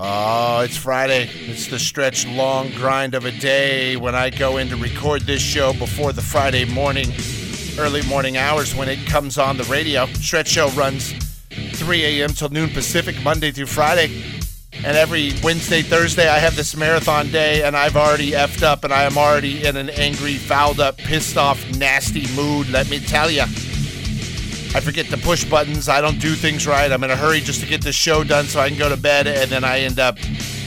Oh, it's Friday. It's the stretch long grind of a day when I go in to record this show before the Friday morning, early morning hours when it comes on the radio. Stretch show runs 3 a.m. till noon Pacific, Monday through Friday. And every Wednesday, Thursday, I have this marathon day, and I've already effed up, and I am already in an angry, fouled up, pissed off, nasty mood, let me tell you. I forget to push buttons. I don't do things right. I'm in a hurry just to get this show done so I can go to bed, and then I end up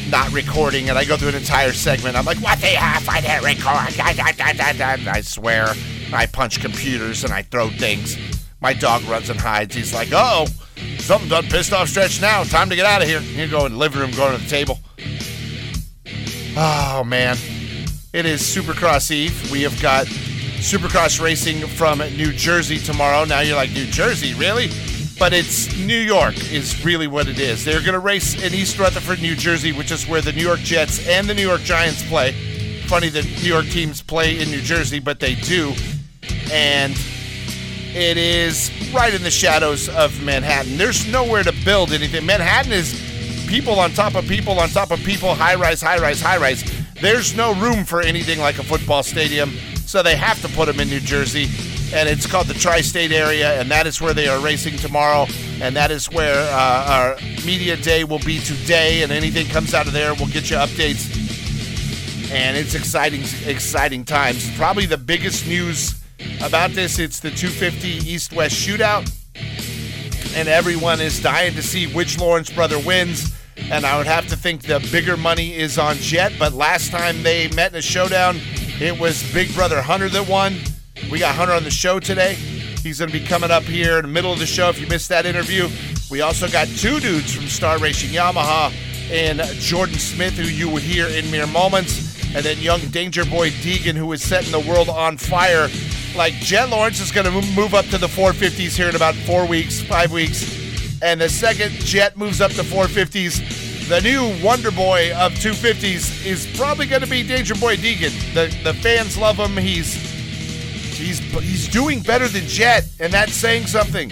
not recording, and I go through an entire segment. I'm like, what the F? I didn't record. I swear. I punch computers and I throw things. My dog runs and hides. He's like, oh, something done pissed off stretch now. Time to get out of here. You go in the living room, go to the table. Oh, man. It is Supercross Eve. We have got Supercross racing from New Jersey tomorrow. Now you're like, New Jersey, really? But it's New York, is really what it is. They're going to race in East Rutherford, New Jersey, which is where the New York Jets and the New York Giants play. Funny that New York teams play in New Jersey, but they do. And it is right in the shadows of Manhattan. There's nowhere to build anything. Manhattan is people on top of people on top of people, high rise, high rise, high rise. There's no room for anything like a football stadium, so they have to put them in New Jersey. And it's called the Tri State area, and that is where they are racing tomorrow. And that is where uh, our media day will be today. And anything comes out of there, we'll get you updates. And it's exciting, exciting times. Probably the biggest news about this. It's the 250 East West shootout, and everyone is dying to see which Lawrence brother wins. And I would have to think the bigger money is on Jet, but last time they met in a showdown, it was Big Brother Hunter that won. We got Hunter on the show today. He's going to be coming up here in the middle of the show if you missed that interview. We also got two dudes from Star Racing Yamaha and Jordan Smith, who you will hear in mere moments, and then young Danger Boy Deegan, who is setting the world on fire like Jet Lawrence is going to move up to the 450s here in about four weeks, five weeks. And the second Jet moves up to 450s, the new Wonder Boy of 250s is probably going to be Danger Boy Deegan. The the fans love him. He's he's he's doing better than Jet, and that's saying something.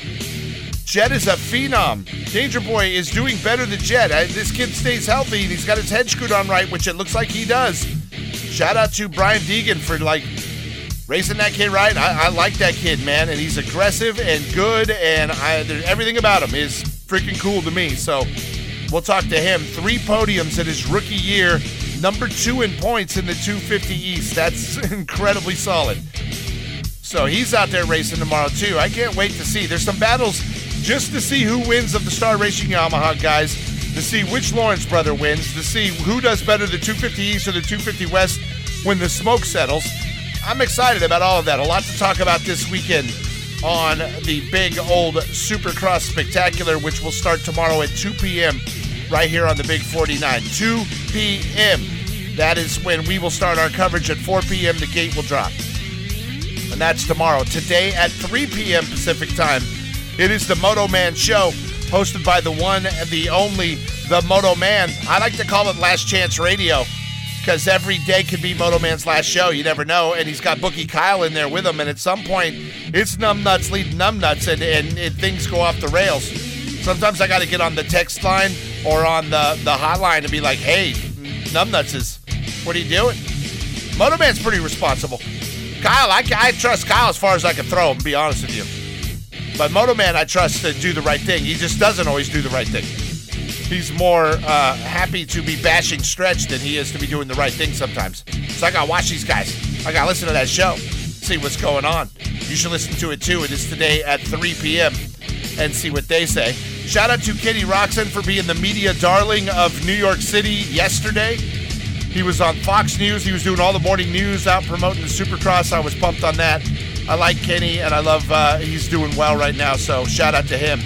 Jet is a phenom. Danger Boy is doing better than Jet. Uh, this kid stays healthy and he's got his head screwed on right, which it looks like he does. Shout out to Brian Deegan for like racing that kid right. I, I, like that kid, man, and he's aggressive and good, and I, everything about him is freaking cool to me. So we'll talk to him. Three podiums in his rookie year, number two in points in the 250 East. That's incredibly solid. So he's out there racing tomorrow too. I can't wait to see. There's some battles just to see who wins of the Star Racing Yamaha guys, to see which Lawrence brother wins, to see who does better, the 250 East or the 250 West, when the smoke settles. I'm excited about all of that. A lot to talk about this weekend on the big old Supercross Spectacular, which will start tomorrow at 2 p.m. right here on the Big 49. 2 p.m. That is when we will start our coverage. At 4 p.m., the gate will drop. And that's tomorrow. Today at 3 p.m. Pacific time, it is the Moto Man Show, hosted by the one and the only, the Moto Man. I like to call it Last Chance Radio because every day could be Moto Man's last show. You never know. And he's got Bookie Kyle in there with him. And at some point, it's numbnuts leading numbnuts, and, and, and things go off the rails. Sometimes I got to get on the text line or on the, the hotline and be like, hey, numbnuts is, what are you doing? Moto Man's pretty responsible. Kyle, I, I trust Kyle as far as I can throw him, be honest with you. But Moto Man, I trust to do the right thing. He just doesn't always do the right thing he's more uh, happy to be bashing Stretch than he is to be doing the right thing sometimes. So I gotta watch these guys. I gotta listen to that show, see what's going on. You should listen to it too. It is today at 3 p.m. and see what they say. Shout out to Kenny Roczen for being the media darling of New York City yesterday. He was on Fox News. He was doing all the morning news out promoting the Supercross. I was pumped on that. I like Kenny, and I love uh, he's doing well right now. So shout out to him.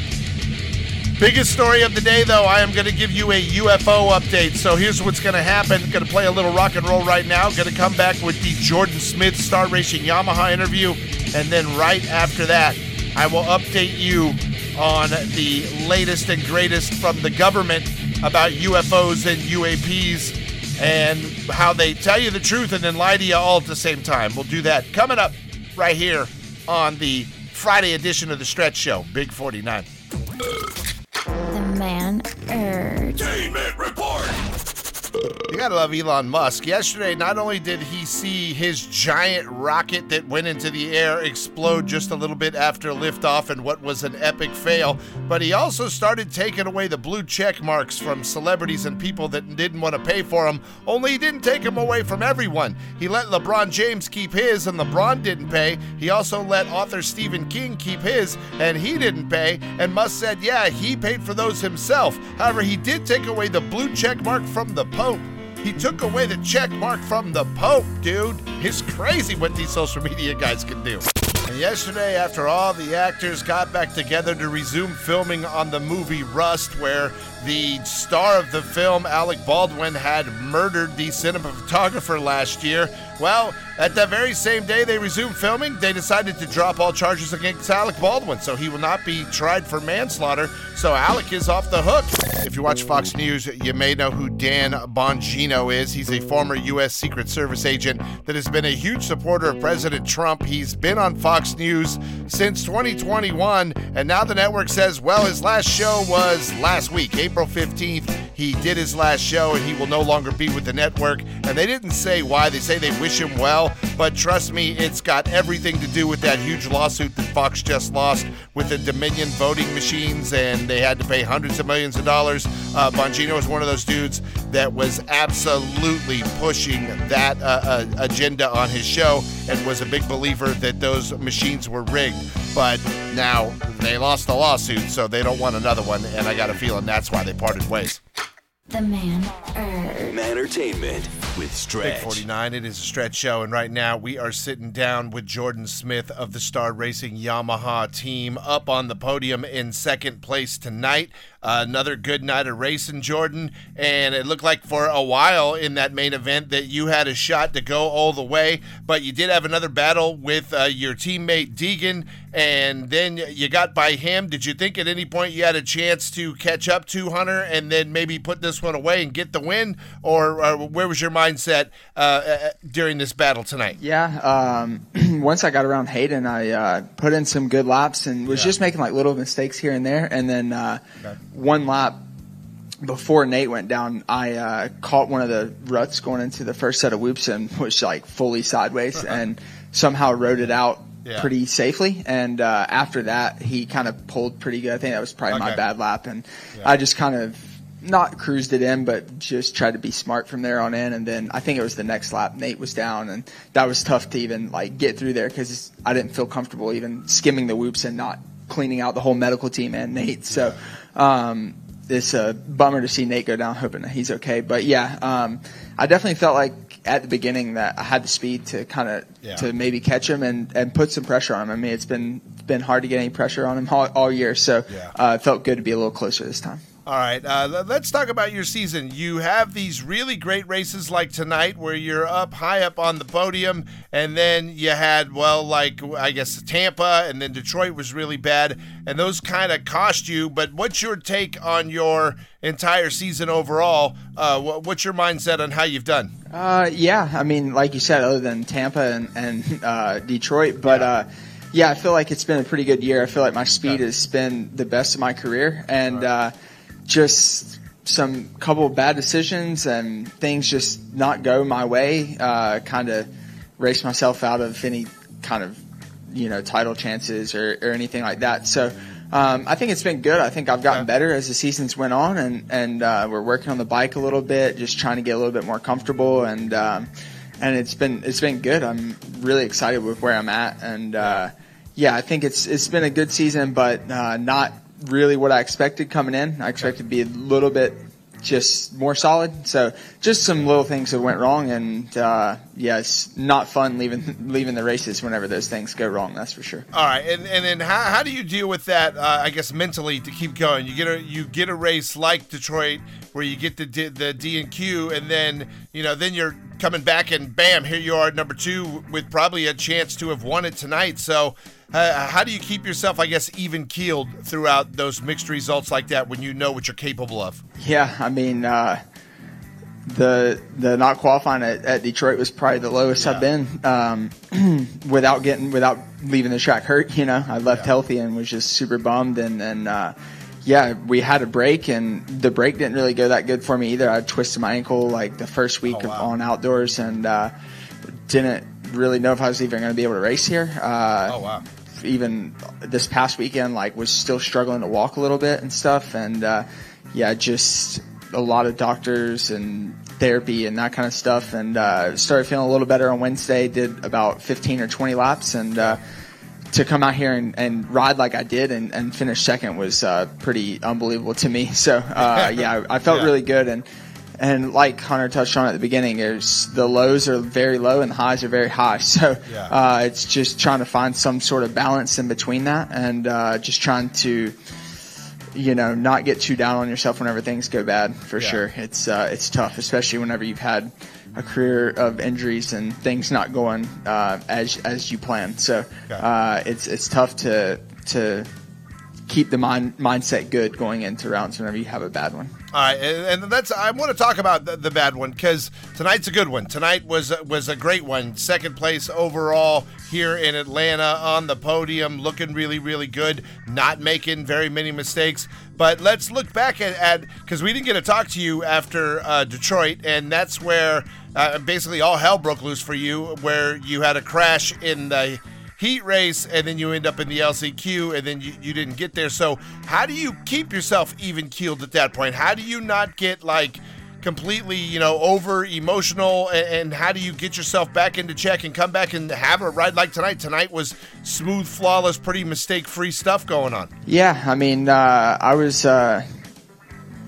Biggest story of the day, though, I am going to give you a UFO update. So here's what's going to happen. Going to play a little rock and roll right now. Going to come back with the Jordan Smith Star Racing Yamaha interview. And then right after that, I will update you on the latest and greatest from the government about UFOs and UAPs and how they tell you the truth and then lie to you all at the same time. We'll do that coming up right here on the Friday edition of the Stretch Show, Big 49 man urge. Report. You gotta love Elon Musk. Yesterday, not only did he see his giant rocket that went into the air explode just a little bit after liftoff and what was an epic fail, but he also started taking away the blue check marks from celebrities and people that didn't want to pay for them. Only he didn't take them away from everyone. He let LeBron James keep his, and LeBron didn't pay. He also let author Stephen King keep his, and he didn't pay. And Musk said, yeah, he paid for those himself. However, he did take away the blue check mark from the Pope. He took away the check mark from the Pope, dude. It's crazy what these social media guys can do. And yesterday, after all the actors got back together to resume filming on the movie Rust, where the star of the film, Alec Baldwin, had murdered the cinematographer last year. Well, at that very same day they resumed filming, they decided to drop all charges against Alec Baldwin, so he will not be tried for manslaughter. So Alec is off the hook. If you watch Fox News, you may know who Dan Bongino is. He's a former U.S. Secret Service agent that has been a huge supporter of President Trump. He's been on Fox News since 2021, and now the network says, well, his last show was last week, April 15th. He did his last show, and he will no longer be with the network. And they didn't say why. They say they wish him well, but trust me, it's got everything to do with that huge lawsuit that Fox just lost with the Dominion voting machines, and they had to pay hundreds of millions of dollars. Uh, Bongino is one of those dudes that was absolutely pushing that uh, uh, agenda on his show and was a big believer that those machines were rigged. But now they lost the lawsuit, so they don't want another one, and I got a feeling that's why they parted ways. The man. Entertainment with Stretch. Big 49, it is a stretch show, and right now we are sitting down with Jordan Smith of the Star Racing Yamaha team up on the podium in second place tonight. Uh, another good night of racing, Jordan, and it looked like for a while in that main event that you had a shot to go all the way, but you did have another battle with uh, your teammate Deegan, and then you got by him. Did you think at any point you had a chance to catch up to Hunter and then maybe put this one away and get the win, or, or where was your mindset uh, uh, during this battle tonight? Yeah, um, once I got around Haiden, I uh, put in some good laps and was Yeah. just making like little mistakes here and there. And then uh, one lap before Nate went down, I uh, caught one of the ruts going into the first set of whoops and was like fully sideways and somehow rode it out Yeah. pretty safely. And uh, after that, he kind of pulled pretty good. I think that was probably my bad lap, and Yeah. I just kind of not cruised it in, but just tried to be smart from there on in. And then I think it was the next lap, Nate was down, and that was tough to even like get through there because I didn't feel comfortable even skimming the whoops and not cleaning out the whole medical team and Nate. So. Um, it's a bummer to see Nate go down, hoping that he's okay. But yeah, um, I definitely felt like at the beginning that I had the speed to kind of Yeah. to maybe catch him and, and put some pressure on him. I mean, it's been been hard to get any pressure on him all, all year, so Yeah. uh, it felt good to be a little closer this time. All right, uh, let's talk about your season. You have these really great races like tonight where you're up high up on the podium, and then you had, well, like, I guess Tampa, and then Detroit was really bad, and those kind of cost you. But what's your take on your entire season overall? Uh, what's your mindset on how you've done? Uh, yeah, I mean, like you said, other than Tampa and, and uh, Detroit, but uh, yeah, I feel like it's been a pretty good year. I feel like my speed Okay. has been the best of my career, and uh, just some couple of bad decisions and things just not go my way. Uh, kind of race myself out of any kind of you know title chances or, or anything like that. So. Um, I think it's been good. I think I've gotten better as the seasons went on, and and uh, we're working on the bike a little bit, just trying to get a little bit more comfortable, and um, and it's been it's been good. I'm really excited with where I'm at, and uh, yeah, I think it's it's been a good season, but uh, not really what I expected coming in. I expected to be a little bit just more solid. So just some little things that went wrong, and uh, yeah, it's not fun leaving leaving the races whenever those things go wrong. That's for sure. All right, and and then how, how do you deal with that? Uh, I guess mentally to keep going. You get a you get a race like Detroit where you get the D, the D and Q, and then you know then you're coming back and bam, here you are at number two with probably a chance to have won it tonight. So. Uh, how do you keep yourself, I guess, even keeled throughout those mixed results like that when you know what you're capable of? Yeah, I mean, uh, the the not qualifying at, at Detroit was probably the lowest I've been um, without getting without leaving the track hurt. You know, I left Yeah. healthy and was just super bummed, and and uh, yeah, we had a break, and the break didn't really go that good for me either. I twisted my ankle like the first week Oh, of on outdoors, and uh, didn't really know if I was even going to be able to race here. Uh, Oh wow. even this past weekend, like was still struggling to walk a little bit and stuff. And uh, yeah, just a lot of doctors and therapy and that kind of stuff. And uh, started feeling a little better on Wednesday. Did about 15 or 20 laps and. To come out here and, and ride like I did and, and finish second was uh, pretty unbelievable to me. So uh, yeah, I felt Yeah. really good and and like Hunter touched on at the beginning, there's the lows are very low and the highs are very high. So Yeah. uh, it's just trying to find some sort of balance in between that and uh, just trying to you know not get too down on yourself whenever things go bad. For Yeah. sure, it's uh, it's tough, especially whenever you've had a career of injuries and things not going uh, as as you planned. So uh, it's it's tough to to keep the mind mindset good going into rounds whenever you have a bad one. All right, and, and that's I want to talk about the, the bad one because tonight's a good one. Tonight was was a great one. Second place overall here in Atlanta on the podium, looking really really good, not making very many mistakes. But let's look back at because we didn't get to talk to you after uh, Detroit, and that's where uh, basically all hell broke loose for you, where you had a crash in the heat race and then you end up in the LCQ and then you, you didn't get there. So how do you keep yourself even keeled at that point? How do you not get like completely, you know, over emotional and, and how do you get yourself back into check and come back and have a ride like tonight? Tonight was smooth, flawless, pretty mistake free stuff going on. Yeah, I mean, uh, I was uh,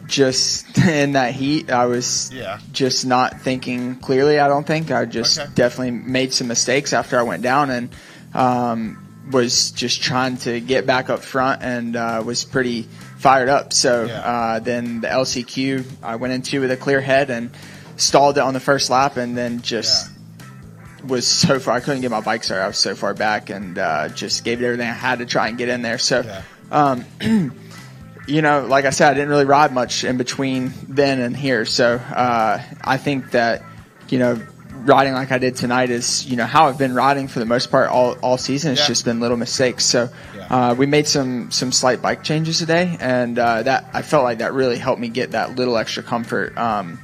just in that heat. I was Yeah. just not thinking clearly. I don't think I just Okay. definitely made some mistakes after I went down and um, was just trying to get back up front and uh, was pretty fired up. So Yeah. uh, then the LCQ I went into with a clear head and stalled it on the first lap and then just was so far. I couldn't get my bike started. I was so far back and uh, just gave it everything I had to try and get in there. So, Yeah. um, you know, like I said, I didn't really ride much in between then and here. So uh, I think that you know, riding like I did tonight is you know how I've been riding for the most part all all season. It's Yeah. just been little mistakes. So. Yeah. Uh, we made some some slight bike changes today, and uh, that I felt like that really helped me get that little extra comfort um,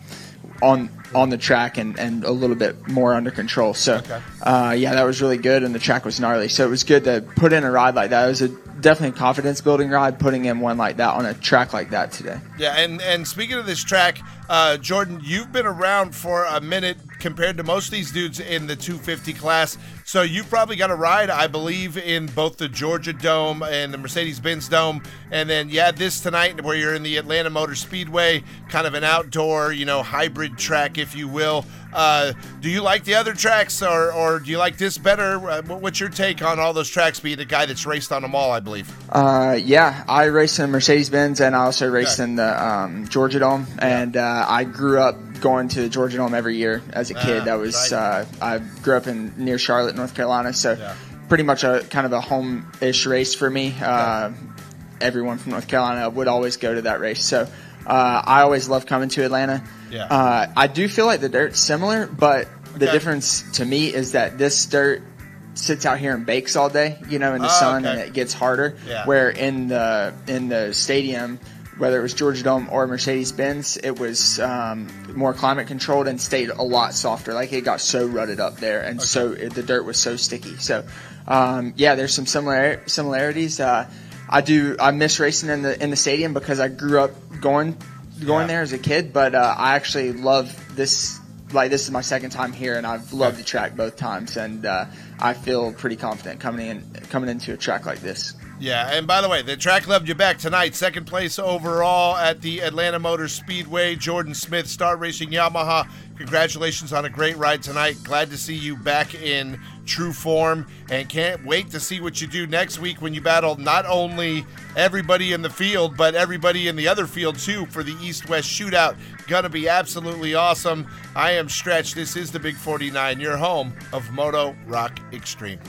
on on the track and, and a little bit more under control. So, Okay. uh, yeah, that was really good, and the track was gnarly. So it was good to put in a ride like that. It was a definitely a confidence building ride, putting in one like that on a track like that today. Yeah, and and speaking of this track, uh, Jordan, you've been around for a minute compared to most of these dudes in the 250 class. So you've probably got a ride, I believe, in both the Georgia Dome and the Mercedes-Benz Dome, and then yeah, this tonight where you're in the Atlanta Motor Speedway, kind of an outdoor, you know, hybrid track, if you will. Uh, do you like the other tracks, or or do you like this better? Uh, what's your take on all those tracks? Being the guy that's raced on them all, I believe. Uh, yeah, I raced in Mercedes Benz and I also raced Okay. in the um, Georgia Dome. And uh, I grew up going to the Georgia Dome every year as a kid. Ah, that was right. uh, I grew up in near Charlotte, North Carolina, so Yeah. pretty much a kind of a home-ish race for me. Uh, everyone from North Carolina would always go to that race, so uh, I always love coming to Atlanta. Yeah. Uh, I do feel like the dirt's similar, but the Okay. difference to me is that this dirt sits out here and bakes all day, you know, in the Oh, sun, okay. and it gets harder. Yeah. Where in the in the stadium, whether it was Georgia Dome or Mercedes Benz, it was um, more climate controlled and stayed a lot softer. Like it got so rutted up there, and so it, the dirt was so sticky. So um, yeah, there's some similar similarities. Uh, I do I miss racing in the in the stadium because I grew up going going Yeah. there as a kid, but uh, I actually love this. Like this is my second time here, and I've loved the track both times, and uh, I feel pretty confident coming in coming into a track like this. Yeah, and by the way, the track loved you back tonight. Second place overall at the Atlanta Motor Speedway. Jordan Smith, Star Racing Yamaha. Congratulations on a great ride tonight. Glad to see you back in true form and can't wait to see what you do next week when you battle not only everybody in the field, but everybody in the other field too for the East West shootout. Gonna be absolutely awesome. I am Stretch. This is the Big 49, your home of Moto Rock Extreme.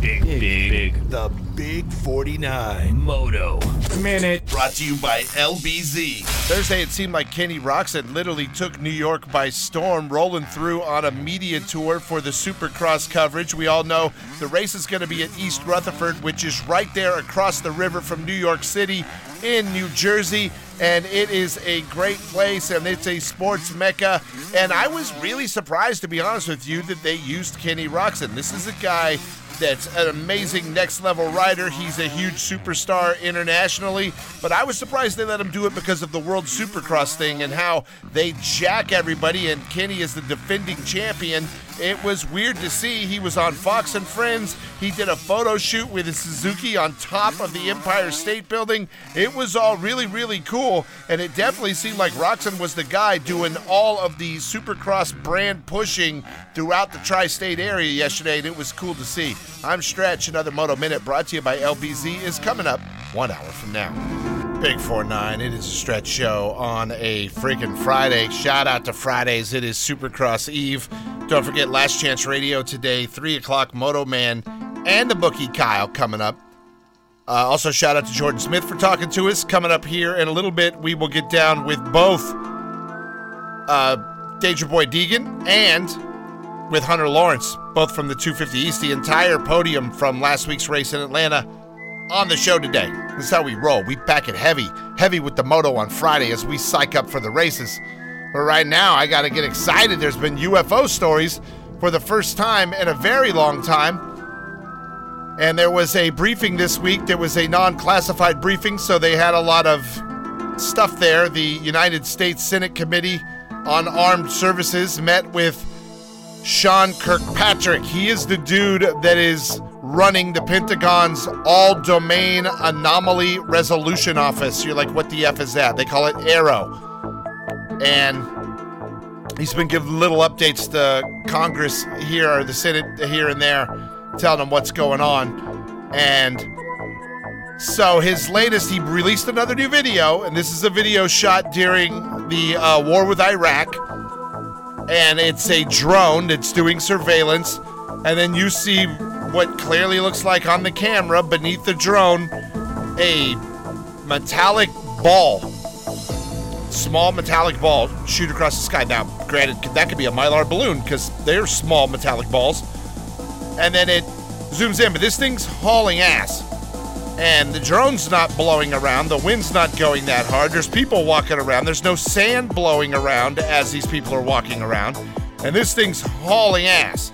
Big, big, big. The Big 49. Moto. Minute. Brought to you by LBZ. Thursday, it seemed like Kenny Roczen literally took New York by storm, rolling through on a media tour for the Supercross coverage. We all know the race is going to be at East Rutherford, which is right there across the river from New York City in New Jersey. And it is a great place and it's a sports mecca. And I was really surprised, to be honest with you, that they used Kenny Roczen. This is a guy that's an amazing next level rider. He's a huge superstar internationally, but I was surprised they let him do it because of the World Supercross thing and how they jack everybody. And Kenny is the defending champion. It was weird to see. He was on Fox and Friends. He did a photo shoot with a Suzuki on top of the Empire State Building. It was all really, really cool. And it definitely seemed like Roczen was the guy doing all of the Supercross brand pushing throughout the tri state area yesterday. And it was cool to see. I'm Stretch. Another Moto Minute brought to you by LBZ is coming up one hour from now. Big 4-9, it is a stretch show on a freaking Friday. Shout out to Fridays. It is Supercross Eve. Don't forget Last Chance Radio today, 3 o'clock, Moto Man and the bookie Kyle coming up. Uh, also, shout out to Jordan Smith for talking to us. Coming up here in a little bit, we will get down with both uh, Danger Boy Deegan and with Hunter Lawrence, both from the 250 East. The entire podium from last week's race in Atlanta on the show today. This is how we roll. We pack it heavy, heavy with the moto on Friday as we psych up for the races. But right now, I got to get excited. There's been UFO stories for the first time in a very long time. And there was a briefing this week. There was a non classified briefing, so they had a lot of stuff there. The United States Senate Committee on Armed Services met with Sean Kirkpatrick. He is the dude that is running the Pentagon's All Domain Anomaly Resolution Office. You're like, what the F is that? They call it AARO. And he's been giving little updates to Congress here or the Senate here and there, telling them what's going on. And so his latest, he released another new video, and this is a video shot during the uh, war with Iraq. And it's a drone that's doing surveillance. And then you see what clearly looks like on the camera beneath the drone a metallic ball. Small metallic ball shoot across the sky. Now granted that could be a mylar balloon because they're small metallic balls. And then it zooms in but this thing's hauling ass. And the drone's not blowing around. The wind's not going that hard. There's people walking around. There's no sand blowing around as these people are walking around. And this thing's hauling ass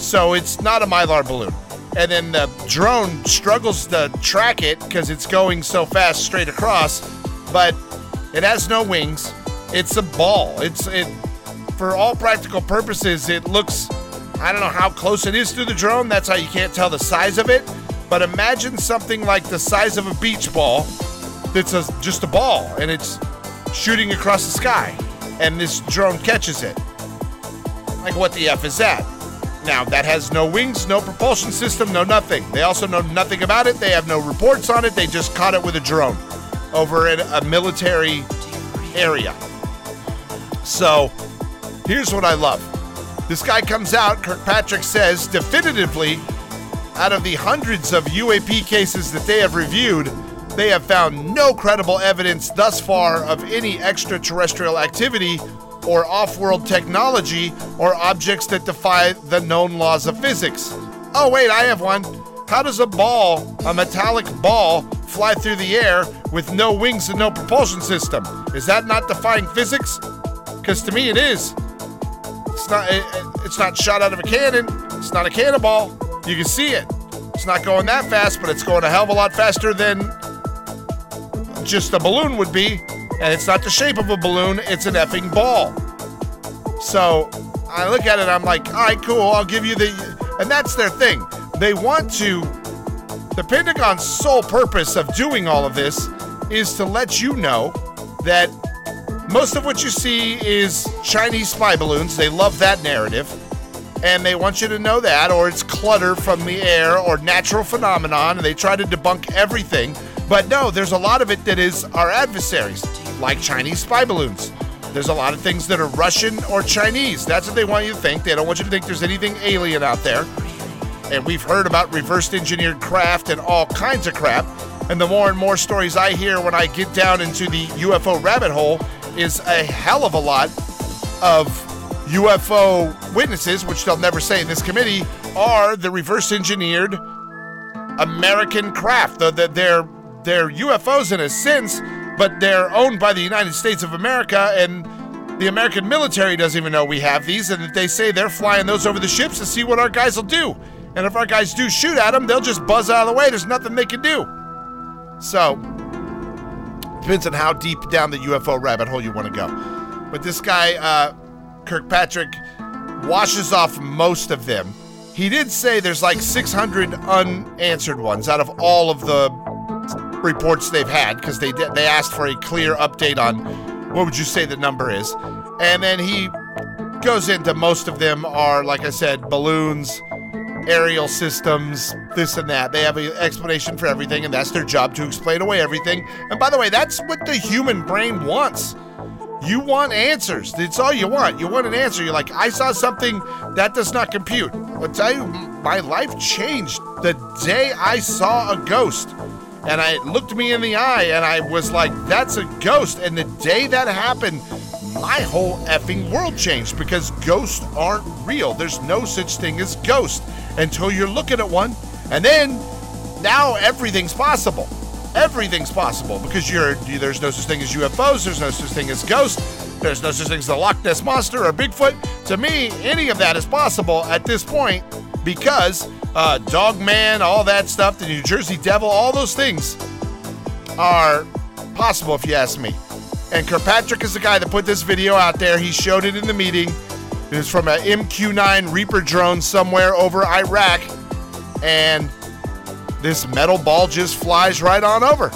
so it's not a mylar balloon. And then the drone struggles to track it because it's going so fast straight across, but it has no wings. It's a ball. It's it for all practical purposes. It looks. I don't know how close it is to the drone. That's how you can't tell the size of it. But imagine something like the size of a beach ball that's a, just a ball and it's shooting across the sky, and this drone catches it. Like, what the F is that? Now, that has no wings, no propulsion system, no nothing. They also know nothing about it. They have no reports on it. They just caught it with a drone over in a military area. So, here's what I love. This guy comes out, Kirkpatrick says definitively, out of the hundreds of UAP cases that they have reviewed, they have found no credible evidence thus far of any extraterrestrial activity or off world technology or objects that defy the known laws of physics. Oh, wait, I have one. How does a ball, a metallic ball, fly through the air with no wings and no propulsion system? Is that not defying physics? Because to me it is. It's not. It's not shot out of a cannon. It's not a cannonball. You can see it. It's not going that fast, but it's going a hell of a lot faster than just a balloon would be and it's not the shape of a balloon, it's an effing ball. So I look at it, I'm like, all right, cool, I'll give you the. And that's their thing. They want to. The Pentagon's sole purpose of doing all of this is to let you know that most of what you see is Chinese spy balloons. They love that narrative. And they want you to know that, or it's clutter from the air, or natural phenomenon, and they try to debunk everything. But no, there's a lot of it that is our adversaries like Chinese spy balloons. There's a lot of things that are Russian or Chinese. That's what they want you to think. They don't want you to think there's anything alien out there. and we've heard about reverse engineered craft and all kinds of crap. And the more and more stories I hear when I get down into the UFO rabbit hole is a hell of a lot of UFO witnesses, which they'll never say in this committee, are the reverse engineered American craft. The, the, they're, they're UFOs in a sense, but they're owned by the United States of America, and the American military doesn't even know we have these, and they say they're flying those over the ships to see what our guys will do. And if our guys do shoot at them, they'll just buzz out of the way. There's nothing they can do. So, depends on how deep down the UFO rabbit hole you want to go. But this guy, uh, Kirkpatrick, washes off most of them. He did say there's like 600 unanswered ones out of all of the reports they've had because they did, they asked for a clear update on what would you say the number is, and then he goes into most of them are like I said balloons, aerial systems, this and that. They have an explanation for everything, and that's their job to explain away everything. And by the way, that's what the human brain wants. You want answers. It's all you want. You want an answer. You're like, I saw something that does not compute. I'll tell you, my life changed the day I saw a ghost. And I looked me in the eye and I was like, that's a ghost. And the day that happened, my whole effing world changed because ghosts aren't real. There's no such thing as ghosts until you're looking at one. And then now everything's possible. Everything's possible because you're there's no such thing as UFOs, there's no such thing as ghosts, there's no such thing as the Loch Ness monster or Bigfoot. To me, any of that is possible at this point because uh, Dogman, all that stuff, the New Jersey Devil, all those things are possible if you ask me. And Kirkpatrick is the guy that put this video out there. He showed it in the meeting. It was from an MQ9 Reaper drone somewhere over Iraq. And this metal ball just flies right on over.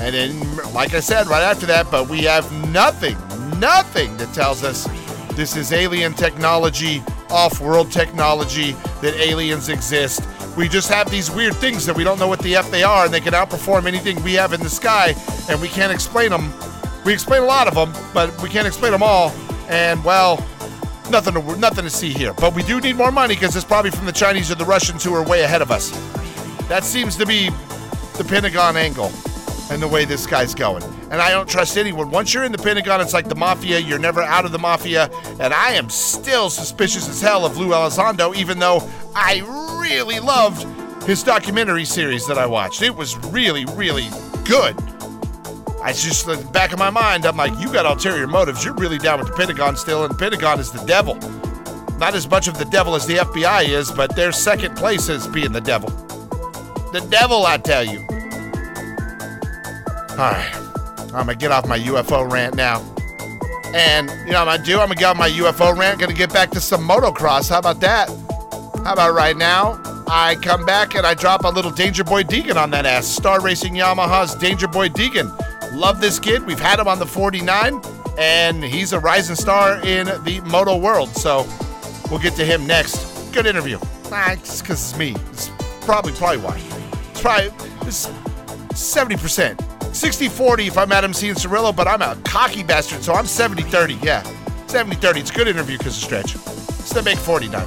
And then, like I said, right after that, but we have nothing, nothing that tells us this is alien technology, off world technology, that aliens exist. We just have these weird things that we don't know what the F they are, and they can outperform anything we have in the sky, and we can't explain them. We explain a lot of them, but we can't explain them all. And, well, nothing to, nothing to see here. But we do need more money because it's probably from the Chinese or the Russians who are way ahead of us. That seems to be the Pentagon angle and the way this guy's going. And I don't trust anyone. Once you're in the Pentagon, it's like the mafia. You're never out of the mafia. And I am still suspicious as hell of Lou Elizondo, even though I really loved his documentary series that I watched. It was really, really good. I just, in the back of my mind, I'm like, you got ulterior motives. You're really down with the Pentagon still, and the Pentagon is the devil. Not as much of the devil as the FBI is, but their second place is being the devil. The devil, I tell you. All right. I'm to get off my UFO rant now. And, you know what I'm to do? I'm to get off my UFO rant. To get back to some motocross. How about that? How about right now? I come back and I drop a little Danger Boy Deegan on that ass. Star Racing Yamaha's Danger Boy Deegan. Love this kid. We've had him on the 49, and he's a rising star in the moto world. So we'll get to him next. Good interview. Nah, it's because it's me. It's probably, probably why. It's probably it's 70%. 60 40 if I'm Adam Cianciarulo, but I'm a cocky bastard, so I'm 70 30. Yeah, 70 30. It's a good interview because of stretch. It's the big 49.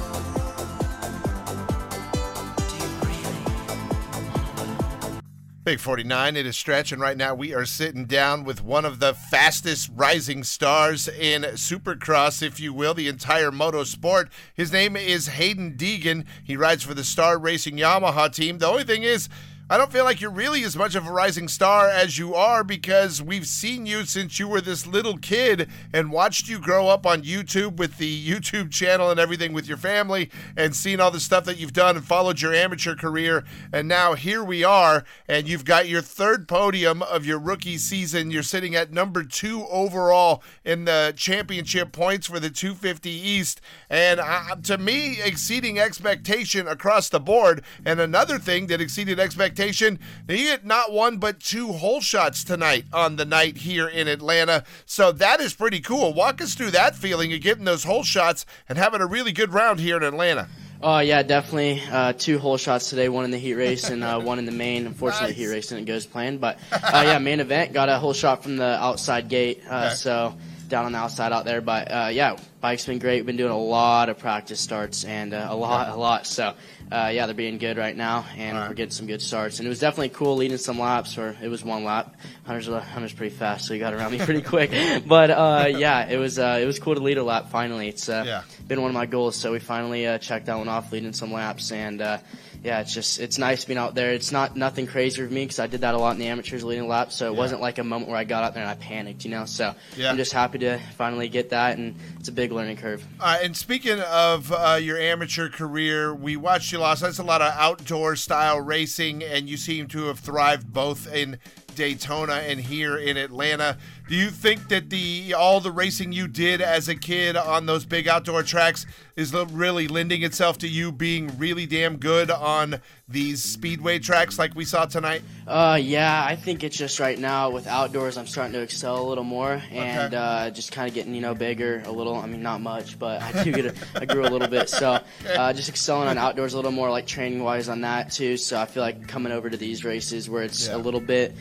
Big 49, it is Stretch, and right now we are sitting down with one of the fastest rising stars in Supercross, if you will, the entire motorsport. His name is Haiden Deegan. He rides for the Star Racing Yamaha team. The only thing is, I don't feel like you're really as much of a rising star as you are because we've seen you since you were this little kid and watched you grow up on YouTube with the YouTube channel and everything with your family and seen all the stuff that you've done and followed your amateur career. And now here we are, and you've got your third podium of your rookie season. You're sitting at number two overall in the championship points for the 250 East. And uh, to me, exceeding expectation across the board. And another thing that exceeded expectation expectation. Now, you get not one but two hole shots tonight on the night here in Atlanta. So that is pretty cool. Walk us through that feeling of getting those hole shots and having a really good round here in Atlanta. Oh yeah, definitely. Uh, two hole shots today, one in the heat race and uh, one in the main. Unfortunately, nice. heat race didn't go as planned, but uh, yeah, main event got a hole shot from the outside gate. Uh, okay. So down on the outside out there. But uh, yeah, bike's been great. We've been doing a lot of practice starts and uh, a lot, a lot. So uh, yeah, they're being good right now, and right. we're getting some good starts. And it was definitely cool leading some laps, or it was one lap. Hunter's Hunter's pretty fast, so he got around me pretty quick. But uh, yeah, it was uh, it was cool to lead a lap finally. It's uh, Yeah. been one of my goals, so we finally uh, checked that one off, leading some laps, and uh, yeah, it's just it's nice being out there. It's not nothing crazy for me because I did that a lot in the amateurs leading laps, so it Yeah. wasn't like a moment where I got out there and I panicked, you know. So Yeah. I'm just happy to finally get that, and it's a big learning curve. Uh, and speaking of uh, your amateur career, we watched you lost. That's a lot of outdoor style racing, and you seem to have thrived both in Daytona and here in Atlanta. Do you think that the all the racing you did as a kid on those big outdoor tracks is really lending itself to you being really damn good on these speedway tracks like we saw tonight? Uh, yeah, I think it's just right now with outdoors, I'm starting to excel a little more and Okay. uh, just kind of getting you know bigger a little. I mean, not much, but I do get a, I grew a little bit. So uh, just excelling on outdoors a little more, like training wise on that too. So I feel like coming over to these races where it's Yeah. a little bit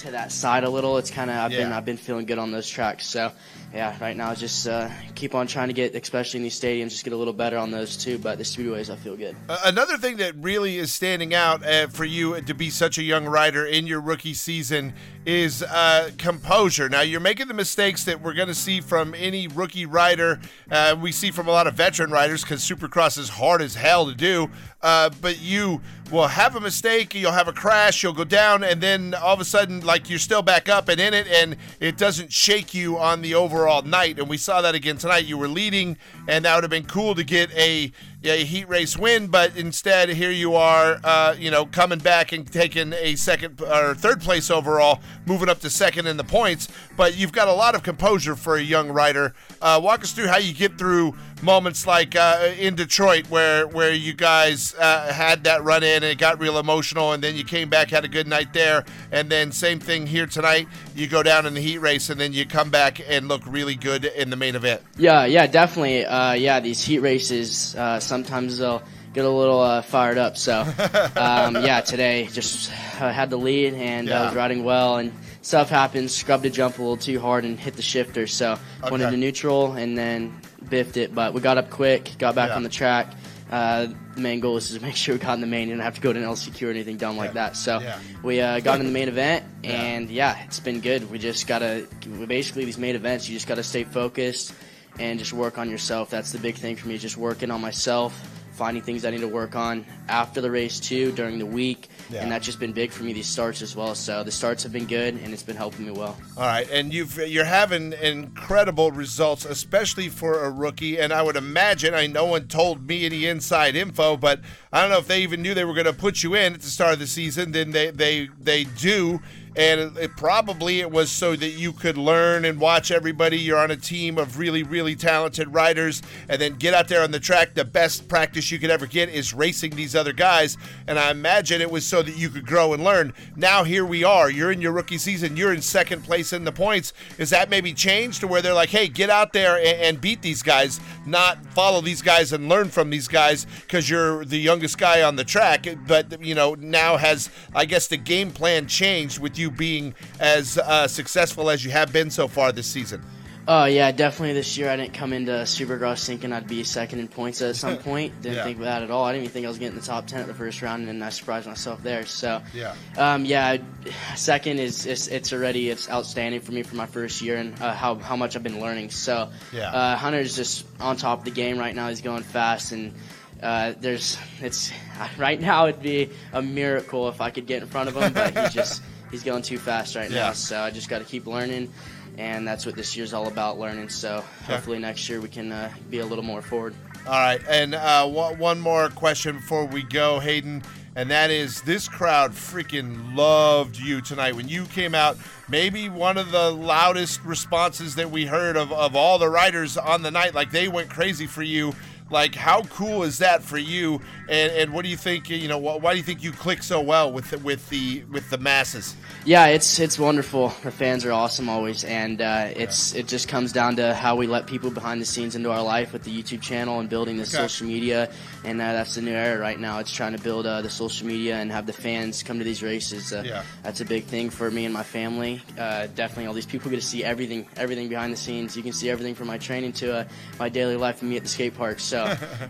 to that side a little. It's kind of I've been I've been feeling good on those tracks. So yeah, right now just uh, keep on trying to get, especially in these stadiums, just get a little better on those too. But the speedways, I feel good. Uh, Another thing that really is standing out uh, for you to be such a young rider in your rookie season is uh, composure. Now, you're making the mistakes that we're going to see from any rookie rider. Uh, we see from a lot of veteran riders because Supercross is hard as hell to do. Uh, but you will have a mistake, you'll have a crash, you'll go down, and then all of a sudden, like you're still back up and in it, and it doesn't shake you on the overall night. And we saw that again tonight. You were leading, and that would have been cool to get a a heat race win, but instead here you are, uh, you know, coming back and taking a second or third place overall, moving up to second in the points. But you've got a lot of composure for a young rider. Uh, walk us through how you get through moments like uh, in Detroit, where where you guys uh, had that run in and it got real emotional, and then you came back, had a good night there, and then same thing here tonight. You go down in the heat race, and then you come back and look really good in the main event. Yeah, yeah, definitely. Uh, yeah, these heat races uh, sometimes they'll get a little uh, fired up. So, um, yeah, today just uh, had the lead and I was riding well, and stuff happened. Scrubbed a jump a little too hard and hit the shifter, so went into neutral and then biffed it. But we got up quick, got back Yeah. on the track. Uh, the main goal is to make sure we got in the main. Didn't have to go to an LCQ or anything dumb like that. So Yeah. we uh, got in the main event, and yeah, it's been good. We just gotta we basically these main events. You just gotta stay focused and just work on yourself. That's the big thing for me. Just working on myself, finding things I need to work on after the race too, during the week, Yeah. and that's just been big for me. These starts as well. So the starts have been good, and it's been helping me well. All right, and you've you're having incredible results, especially for a rookie. And I would imagine, I no one told me any inside info, but I don't know if they even knew they were going to put you in at the start of the season. Then they they they do, and it, it probably it was so that you could learn and watch everybody. You're on a team of really really talented riders, and then get out there on the track. The best practice you could ever get is racing these other guys, and I imagine it was so that you could grow and learn. Now here we are. You're in your rookie season. You're in second place in the points. Is that maybe changed to where they're like, hey, get out there and, and beat these guys, not follow these guys and learn from these guys because you're the youngest guy on the track. But you know now has I guess the game plan changed with you being as uh, successful as you have been so far this season. Oh yeah, definitely this year I didn't come into Supercross thinking I'd be second in points at some point. Didn't Yeah. think of that at all. I didn't even think I was getting the top ten at the first round, and I surprised myself there. So Yeah. um, yeah, second is it's, it's already it's outstanding for me for my first year and uh, how how much I've been learning. So Yeah. uh, Hunter's just on top of the game right now. He's going fast and. Uh, there's it's right now it'd be a miracle if I could get in front of him, but he just he's going too fast right Yeah. now. So I just got to keep learning, and that's what this year's all about learning. So hopefully next year we can uh, be a little more forward. All right, and uh, one, one more question before we go, Haiden, and that is this crowd freaking loved you tonight when you came out. Maybe one of the loudest responses that we heard of, of all the riders on the night. Like they went crazy for you. Like, how cool is that for you? And, and what do you think? You know, wh- why do you think you click so well with the, with the with the masses? Yeah, it's it's wonderful. The fans are awesome always, and uh, it's it just comes down to how we let people behind the scenes into our life with the YouTube channel and building the Okay. social media, and uh, that's the new era right now. It's trying to build uh, the social media and have the fans come to these races. Uh, Yeah. That's a big thing for me and my family. Uh, definitely, all these people get to see everything, everything behind the scenes. You can see everything from my training to uh, my daily life and me at the skate park. So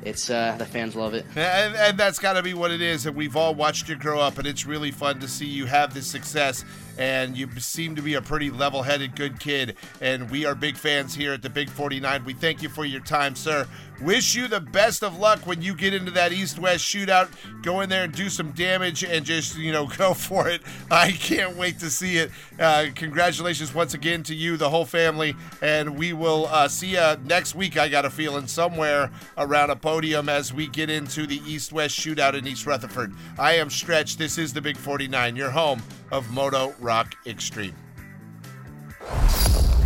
it's uh, the fans love it. And, and that's got to be what it is. And we've all watched you grow up, and it's really fun to see you have this success. And you seem to be a pretty level headed, good kid. And we are big fans here at the Big 49. We thank you for your time, sir. Wish you the best of luck when you get into that East West shootout. Go in there and do some damage and just, you know, go for it. I can't wait to see it. Uh, congratulations once again to you, the whole family. And we will uh, see you next week, I got a feeling, somewhere around a podium as we get into the East West shootout in East Rutherford. I am Stretch. This is the Big 49, your home of Moto Rock Extreme.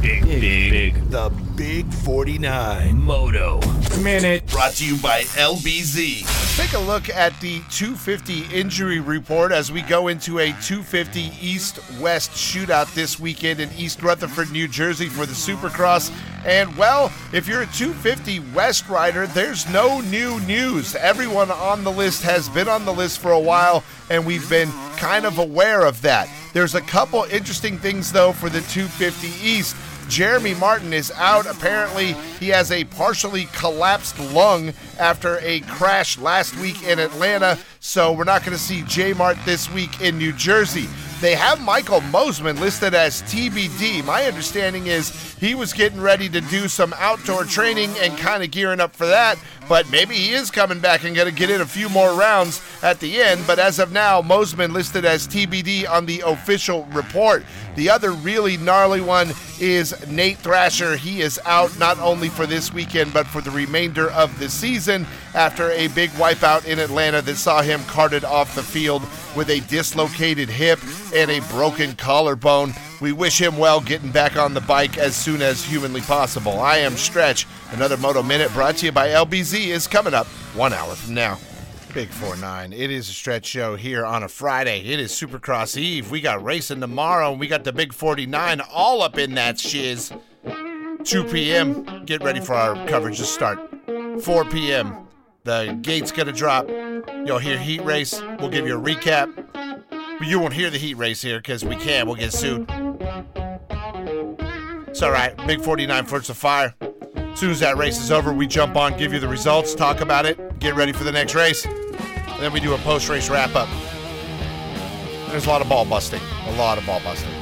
Big, big, big. The Big 49. Moto. Minute. Brought to you by LBZ. Let's take a look at the 250 injury report as we go into a 250 East West shootout this weekend in East Rutherford, New Jersey for the Supercross. And well, if you're a 250 West rider, there's no new news. Everyone on the list has been on the list for a while, and we've been kind of aware of that. There's a couple interesting things, though, for the 250 East. Jeremy Martin is out. Apparently, he has a partially collapsed lung after a crash last week in Atlanta. So we're not going to see J Mart this week in New Jersey. They have Michael Mosiman listed as TBD. My understanding is he was getting ready to do some outdoor training and kind of gearing up for that, but maybe he is coming back and going to get in a few more rounds at the end. But as of now, Mosman listed as TBD on the official report. The other really gnarly one is Nate Thrasher. He is out not only for this weekend, but for the remainder of the season after a big wipeout in Atlanta that saw him carted off the field with a dislocated hip and a broken collarbone. We wish him well getting back on the bike as soon as humanly possible. I am Stretch. Another Moto Minute brought to you by LBZ is coming up one hour from now. Big 4 9. It is a stretch show here on a Friday. It is Supercross Eve. We got racing tomorrow, and we got the Big 49 all up in that shiz. 2 p.m. Get ready for our coverage to start. 4 p.m. The gate's to drop. You'll hear Heat Race. We'll give you a recap. But you won't hear the Heat Race here because we can't. We'll get sued. It's all right. Big 49 Flirts of Fire. As soon as that race is over, we jump on, give you the results, talk about it, get ready for the next race. And then we do a post race wrap up. There's a lot of ball busting. A lot of ball busting.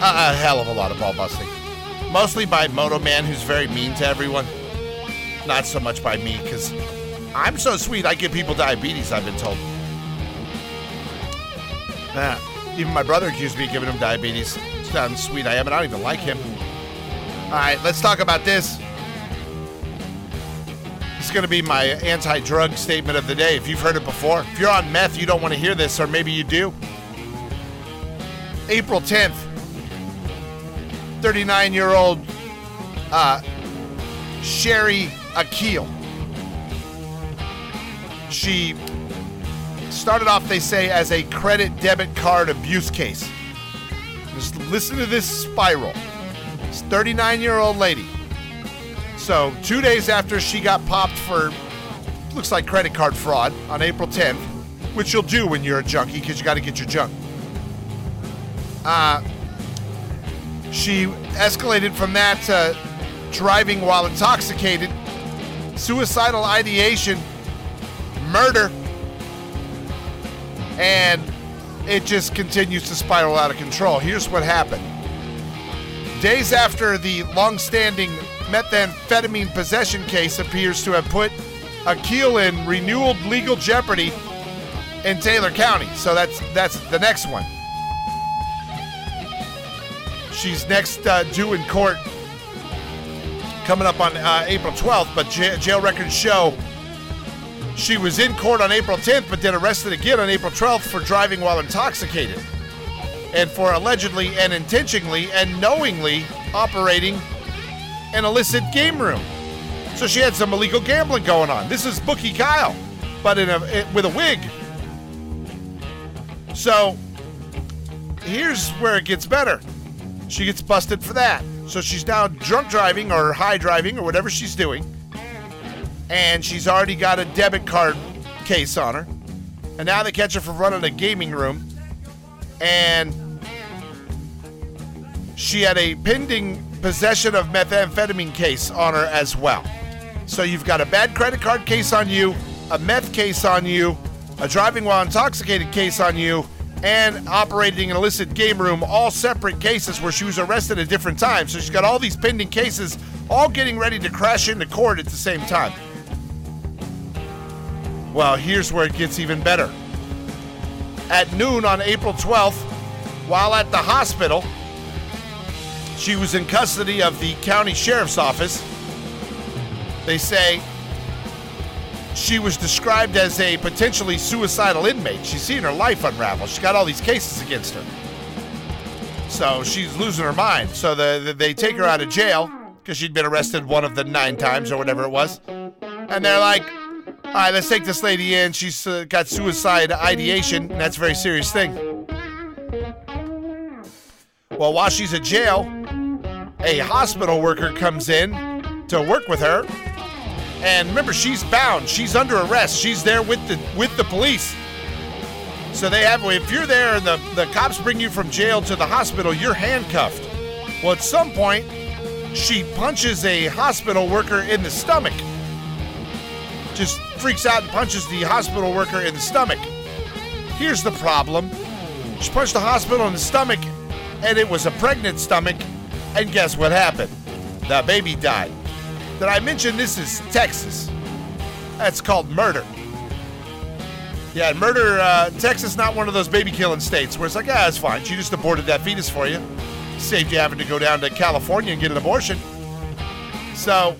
A, a hell of a lot of ball busting. Mostly by Moto Man, who's very mean to everyone. Not so much by me, because I'm so sweet, I give people diabetes, I've been told. Even my brother accused me of giving him diabetes. How sweet I am, and I don't even like him. All right, let's talk about this. It's going to be my anti drug statement of the day. If you've heard it before, if you're on meth, you don't want to hear this, or maybe you do. April 10th, 39 year old uh, Sherry Akil. She started off, they say, as a credit debit card abuse case. Just listen to this spiral. This 39 year old lady. So, two days after she got popped for, looks like credit card fraud on April 10th, which you'll do when you're a junkie because you got to get your junk. Uh, she escalated from that to driving while intoxicated, suicidal ideation, murder, and it just continues to spiral out of control. Here's what happened. Days after the long-standing methamphetamine possession case appears to have put Akil in renewed legal jeopardy in Taylor County. So that's that's the next one. She's next uh, due in court coming up on uh, April 12th, but j- jail records show she was in court on April 10th, but then arrested again on April 12th for driving while intoxicated and for allegedly and intentionally and knowingly operating an illicit game room. So she had some illegal gambling going on. This is Bookie Kyle, but in a eh, with a wig. So here's where it gets better. She gets busted for that. So she's now drunk driving or high driving or whatever she's doing. And she's already got a debit card case on her. And now they catch her for running a gaming room. And she had a pending possession of methamphetamine case on her as well. So you've got a bad credit card case on you, a meth case on you, a driving while intoxicated case on you, and operating an illicit game room, all separate cases where she was arrested at different times. So she's got all these pending cases, all getting ready to crash into court at the same time. Well, here's where it gets even better. At noon on April 12th, while at the hospital, she was in custody of the county sheriff's office. They say she was described as a potentially suicidal inmate. She's seen her life unravel. She's got all these cases against her. So she's losing her mind. So the, the they take her out of jail because she'd been arrested one of the nine times or whatever it was. And they're like, all right, let's take this lady in. She's uh, got suicide ideation. That's a very serious thing. Well, while she's in jail, a hospital worker comes in to work with her and remember, she's bound. She's under arrest. She's there with the with the police. So they have if you're there and the, the cops bring you from jail to the hospital, you're handcuffed. Well, at some point, she punches a hospital worker in the stomach. Just freaks out and punches the hospital worker in the stomach. Here's the problem. She punched the hospital in the stomach, and it was a pregnant stomach. And guess what happened? The baby died. Did I mention this is Texas? That's called murder. Yeah, murder, uh, Texas, not one of those baby killing states where it's like, ah, it's fine. She just aborted that fetus for you. Saved you having to go down to California and get an abortion. So,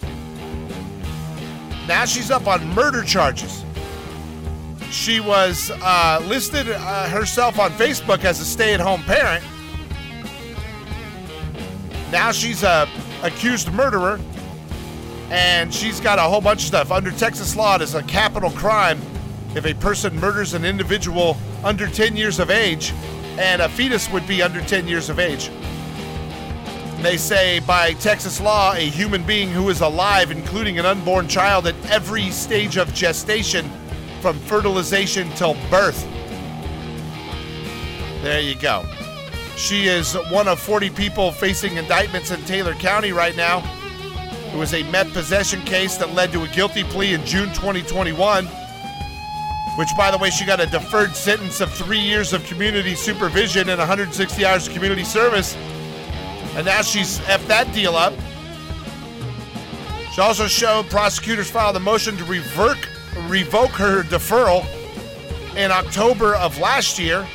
now she's up on murder charges. She was uh, listed uh, herself on Facebook as a stay at home parent. Now she's a accused murderer and she's got a whole bunch of stuff. Under Texas law, it is a capital crime if a person murders an individual under 10 years of age, and a fetus would be under 10 years of age. They say by Texas law, a human being who is alive, including an unborn child at every stage of gestation, from fertilization till birth. There you go. She is one of 40 people facing indictments in Taylor County right now. It was a meth possession case that led to a guilty plea in June 2021, which, by the way, she got a deferred sentence of three years of community supervision and 160 hours of community service. And now she's effed that deal up. She also showed prosecutors filed a motion to revoke, revoke her deferral in October of last year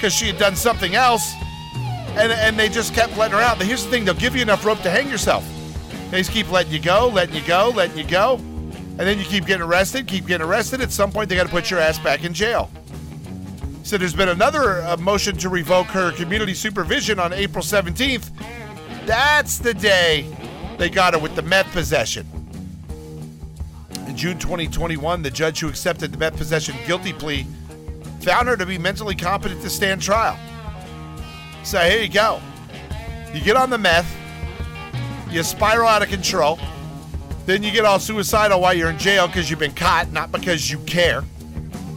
because she had done something else. And, and they just kept letting her out. But here's the thing they'll give you enough rope to hang yourself. They just keep letting you go, letting you go, letting you go. And then you keep getting arrested, keep getting arrested. At some point, they got to put your ass back in jail. So there's been another uh, motion to revoke her community supervision on April 17th. That's the day they got her with the meth possession. In June 2021, the judge who accepted the meth possession guilty plea found her to be mentally competent to stand trial. So here you go. You get on the meth, you spiral out of control. Then you get all suicidal while you're in jail because you've been caught, not because you care.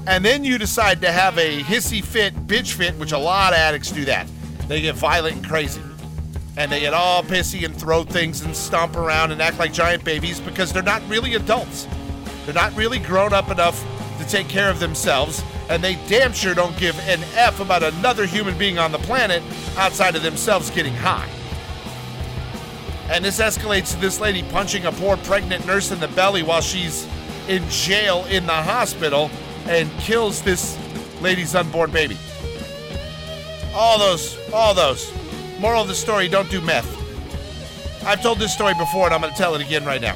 And then you decide to have a hissy fit, bitch fit, which a lot of addicts do that. They get violent and crazy. And they get all pissy and throw things and stomp around and act like giant babies because they're not really adults. They're not really grown up enough to take care of themselves. And they damn sure don't give an F about another human being on the planet outside of themselves getting high. And this escalates to this lady punching a poor pregnant nurse in the belly while she's in jail in the hospital and kills this lady's unborn baby. All those, all those. Moral of the story don't do meth. I've told this story before and I'm going to tell it again right now.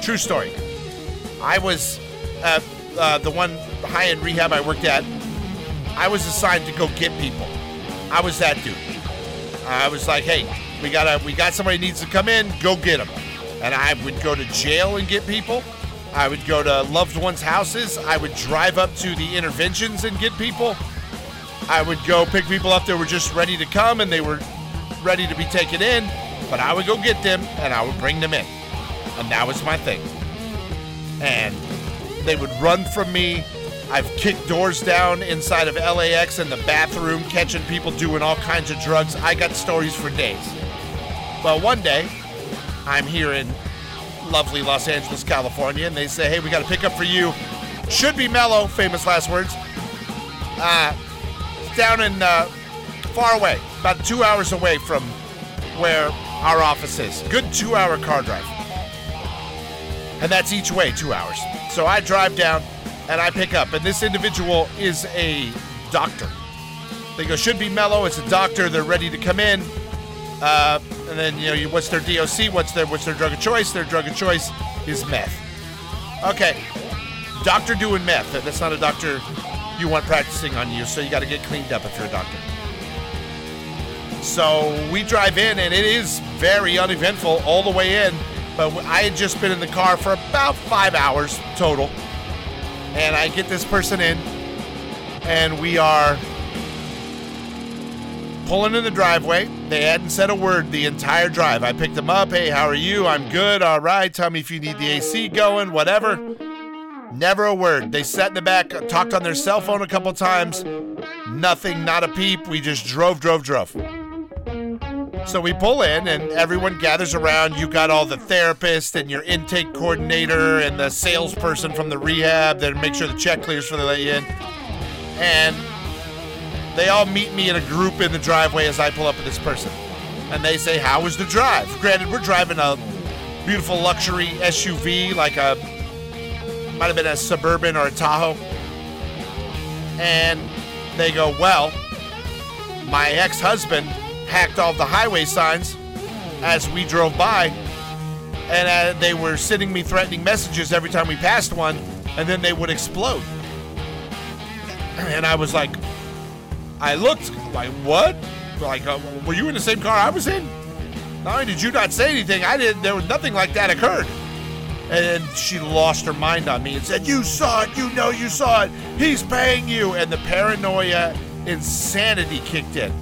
True story. I was at uh, the one high end rehab I worked at. I was assigned to go get people. I was that dude. I was like, hey, we got a we got somebody needs to come in. Go get them. And I would go to jail and get people. I would go to loved ones' houses. I would drive up to the interventions and get people. I would go pick people up that were just ready to come and they were ready to be taken in. But I would go get them and I would bring them in. And that was my thing. And they would run from me. I've kicked doors down inside of LAX in the bathroom, catching people doing all kinds of drugs. I got stories for days. But one day, I'm here in lovely Los Angeles, California, and they say, hey, we got a pickup for you. Should be mellow, famous last words. Uh, down in uh, far away, about two hours away from where our office is. Good two hour car drive. And that's each way, two hours. So I drive down and I pick up, and this individual is a doctor. They go, should be mellow. It's a doctor. They're ready to come in. Uh, and then you know, what's their DOC? What's their what's their drug of choice? Their drug of choice is meth. Okay, doctor doing meth. That's not a doctor you want practicing on you. So you got to get cleaned up if you're a doctor. So we drive in, and it is very uneventful all the way in. But I had just been in the car for about five hours total, and I get this person in, and we are pulling in the driveway. They hadn't said a word the entire drive. I picked them up. Hey, how are you? I'm good. All right. Tell me if you need the AC going, whatever. Never a word. They sat in the back, talked on their cell phone a couple times. Nothing, not a peep. We just drove, drove, drove. So we pull in and everyone gathers around. You got all the therapist and your intake coordinator and the salesperson from the rehab that make sure the check clears for they let you in. And they all meet me in a group in the driveway as I pull up with this person. And they say, How was the drive? Granted, we're driving a beautiful luxury SUV, like a, might have been a Suburban or a Tahoe. And they go, Well, my ex husband hacked all the highway signs as we drove by. And uh, they were sending me threatening messages every time we passed one, and then they would explode. And I was like, I looked like, what? Like, uh, were you in the same car I was in? Not only did you not say anything, I didn't. There was nothing like that occurred. And she lost her mind on me and said, "You saw it. You know you saw it. He's paying you." And the paranoia, insanity kicked in.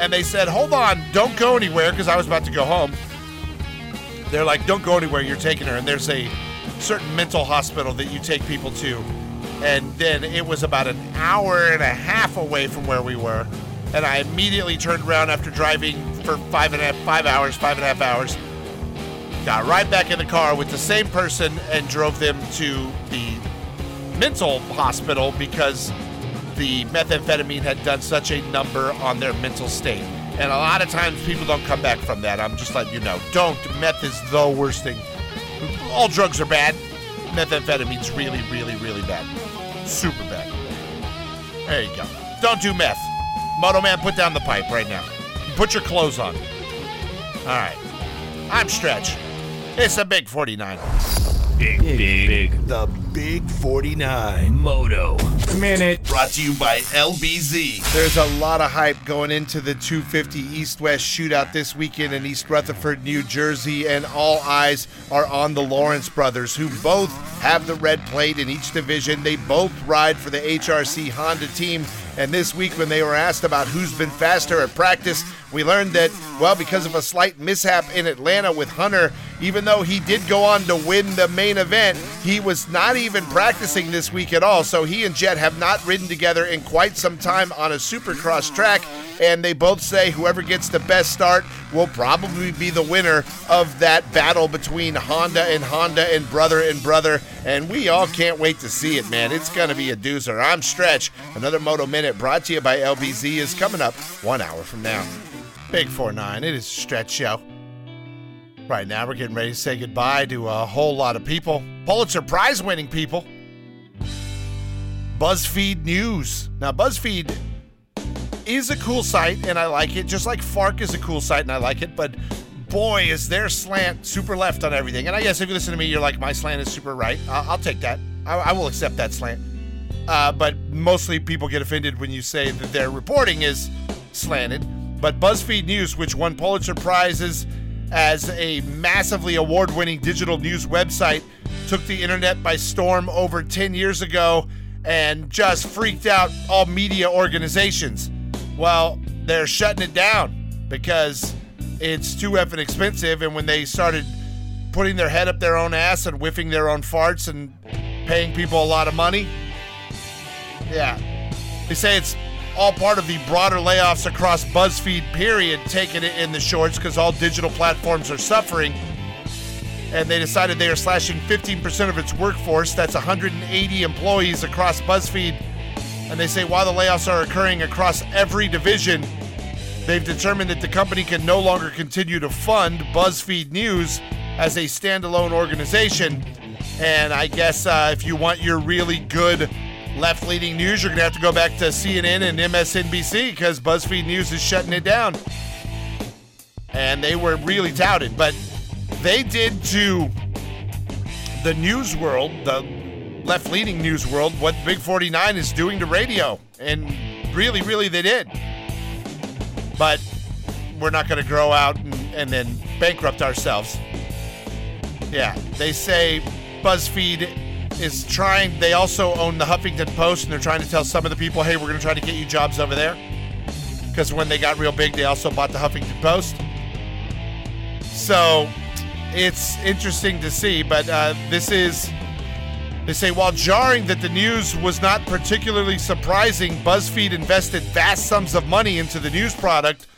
And they said, "Hold on, don't go anywhere," because I was about to go home. They're like, "Don't go anywhere. You're taking her." And there's a certain mental hospital that you take people to and then it was about an hour and a half away from where we were and i immediately turned around after driving for five and a half five hours five and a half hours got right back in the car with the same person and drove them to the mental hospital because the methamphetamine had done such a number on their mental state. And a lot of times people don't come back from that. I'm just letting you know. Don't. Meth is the worst thing. All drugs are bad. Methamphetamine's really really really bad. Super bad. There you go. Don't do meth. Moto man put down the pipe right now. Put your clothes on. All right. I'm stretch it's a big 49 Big, big, big. The Big 49. Moto. Minute. Brought to you by LBZ. There's a lot of hype going into the 250 East West shootout this weekend in East Rutherford, New Jersey, and all eyes are on the Lawrence brothers, who both have the red plate in each division. They both ride for the HRC Honda team. And this week, when they were asked about who's been faster at practice, we learned that, well, because of a slight mishap in Atlanta with Hunter, even though he did go on to win the main event, he was not even practicing this week at all. So he and Jet have not ridden together in quite some time on a supercross track. And they both say whoever gets the best start will probably be the winner of that battle between Honda and Honda and brother and brother. And we all can't wait to see it, man. It's going to be a doozer. I'm Stretch. Another Moto Minute brought to you by LBZ is coming up one hour from now. Big 4 9. It is Stretch Show. Right now, we're getting ready to say goodbye to a whole lot of people. Pulitzer Prize winning people. BuzzFeed News. Now, BuzzFeed is a cool site, and I like it, just like Fark is a cool site, and I like it, but boy, is their slant super left on everything. And I guess if you listen to me, you're like, my slant is super right. I'll, I'll take that. I, I will accept that slant. Uh, but mostly people get offended when you say that their reporting is slanted. But BuzzFeed News, which won Pulitzer Prizes, as a massively award winning digital news website took the internet by storm over 10 years ago and just freaked out all media organizations. Well, they're shutting it down because it's too effing expensive. And when they started putting their head up their own ass and whiffing their own farts and paying people a lot of money, yeah, they say it's all part of the broader layoffs across BuzzFeed, period, taking it in the shorts because all digital platforms are suffering. And they decided they are slashing 15% of its workforce. That's 180 employees across BuzzFeed. And they say while the layoffs are occurring across every division, they've determined that the company can no longer continue to fund BuzzFeed News as a standalone organization. And I guess uh, if you want your really good left leaning news, you're going to have to go back to CNN and MSNBC because BuzzFeed News is shutting it down. And they were really touted, but they did to the news world, the left leaning news world, what Big 49 is doing to radio. And really, really, they did. But we're not going to grow out and, and then bankrupt ourselves. Yeah, they say BuzzFeed is trying. They also own the Huffington Post, and they're trying to tell some of the people, "Hey, we're going to try to get you jobs over there." Because when they got real big, they also bought the Huffington Post. So it's interesting to see, but uh, this is. They say while jarring that the news was not particularly surprising, BuzzFeed invested vast sums of money into the news product,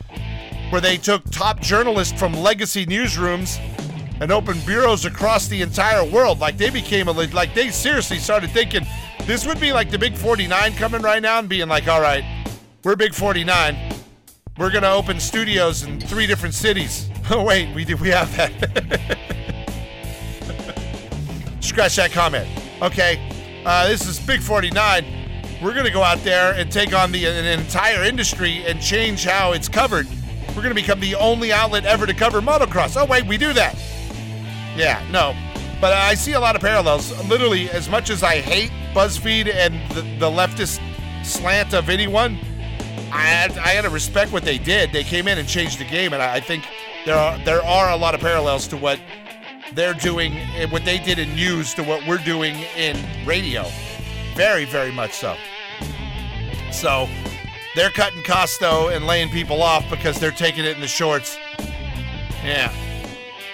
where they took top journalists from legacy newsrooms and opened bureaus across the entire world. Like they became a like they seriously started thinking this would be like the Big 49 coming right now and being like, all right, we're Big 49. We're gonna open studios in three different cities. Oh wait, we do we have that. Scratch that comment. Okay, uh, this is Big 49. We're gonna go out there and take on the an entire industry and change how it's covered. We're gonna become the only outlet ever to cover motocross. Oh wait, we do that. Yeah, no. But I see a lot of parallels. Literally, as much as I hate BuzzFeed and the, the leftist slant of anyone, I, I got to respect what they did. They came in and changed the game, and I, I think there are there are a lot of parallels to what they're doing, eh, what they did in news to what we're doing in radio. Very, very much so. So they're cutting Costo and laying people off because they're taking it in the shorts. Yeah.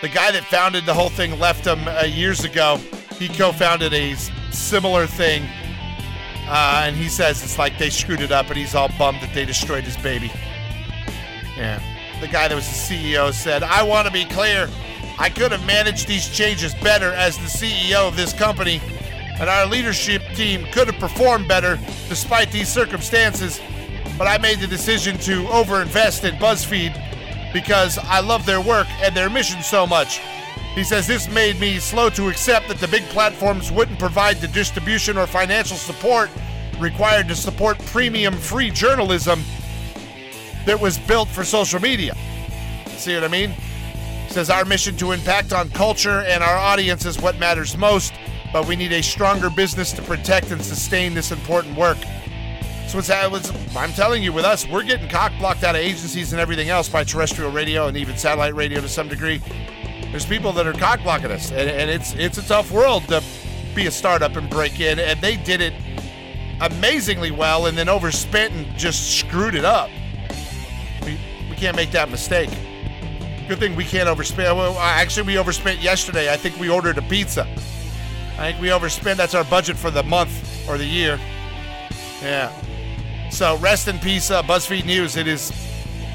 The guy that founded the whole thing left him uh, years ago. He co-founded a similar thing, uh, and he says it's like they screwed it up, and he's all bummed that they destroyed his baby. Yeah. The guy that was the CEO said, "I want to be clear. I could have managed these changes better as the CEO of this company, and our leadership team could have performed better despite these circumstances. But I made the decision to overinvest in BuzzFeed." Because I love their work and their mission so much. He says this made me slow to accept that the big platforms wouldn't provide the distribution or financial support required to support premium free journalism that was built for social media. See what I mean? He says our mission to impact on culture and our audience is what matters most, but we need a stronger business to protect and sustain this important work. It's, it's, I'm telling you, with us, we're getting cock blocked out of agencies and everything else by terrestrial radio and even satellite radio to some degree. There's people that are cock blocking us, and, and it's it's a tough world to be a startup and break in, and they did it amazingly well, and then overspent and just screwed it up. We we can't make that mistake. Good thing we can't overspend. Well, actually, we overspent yesterday. I think we ordered a pizza. I think we overspent. That's our budget for the month or the year. Yeah. So rest in peace, uh, BuzzFeed News. It is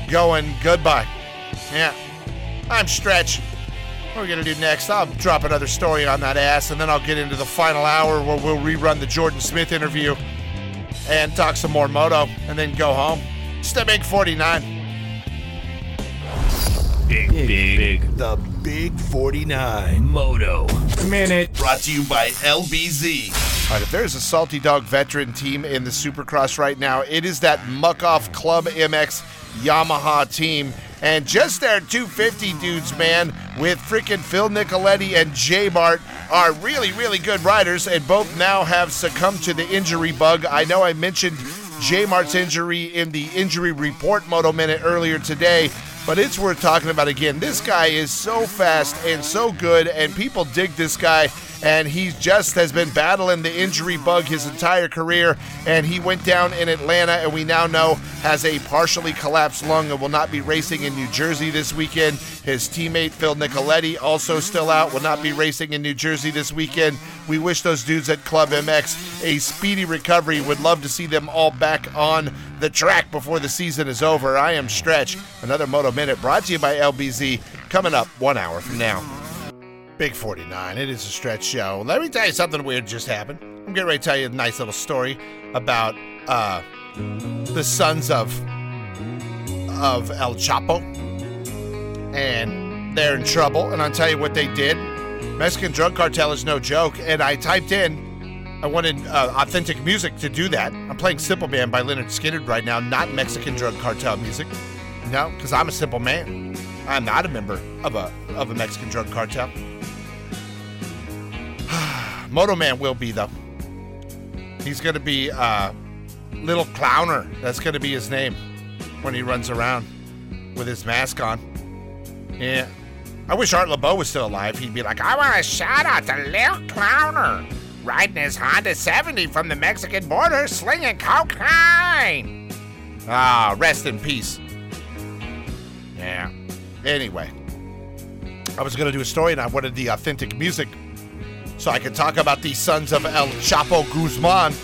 going goodbye. Yeah. I'm Stretch. What are we going to do next? I'll drop another story on that ass, and then I'll get into the final hour where we'll rerun the Jordan Smith interview and talk some more moto, and then go home. It's the Big 49. Big, big, big. The Big 49 Moto Minute. Brought to you by LBZ. All right, if there's a Salty Dog veteran team in the Supercross right now, it is that Muc-Off Club MX Yamaha team. And just their 250 dudes, man, with freaking Phil Nicoletti and J Mart are really, really good riders, and both now have succumbed to the injury bug. I know I mentioned J Mart's injury in the injury report moto minute earlier today, but it's worth talking about again. This guy is so fast and so good, and people dig this guy. And he just has been battling the injury bug his entire career. And he went down in Atlanta, and we now know has a partially collapsed lung and will not be racing in New Jersey this weekend. His teammate Phil Nicoletti also still out, will not be racing in New Jersey this weekend. We wish those dudes at Club MX a speedy recovery. Would love to see them all back on the track before the season is over. I am Stretch. Another Moto Minute brought to you by LBZ coming up one hour from now. Big 49. It is a stretch show. Let me tell you something weird just happened. I'm getting ready to tell you a nice little story about uh, the sons of of El Chapo, and they're in trouble. And I'll tell you what they did. Mexican drug cartel is no joke. And I typed in, I wanted uh, authentic music to do that. I'm playing Simple Man by Lynyrd Skynyrd right now, not Mexican drug cartel music. No, because I'm a simple man. I'm not a member of a of a Mexican drug cartel. Moto Man will be though. He's to be uh, Little Clowner. That's to be his name when he runs around with his mask on. Yeah. I wish Art Laboe was still alive. He'd be like, I want a shout out to Little Clowner riding his Honda 70 from the Mexican border slinging cocaine. Ah, rest in peace. Yeah. Anyway, I was going to do a story and I wanted the authentic music so I could talk about the sons of El Chapo Guzman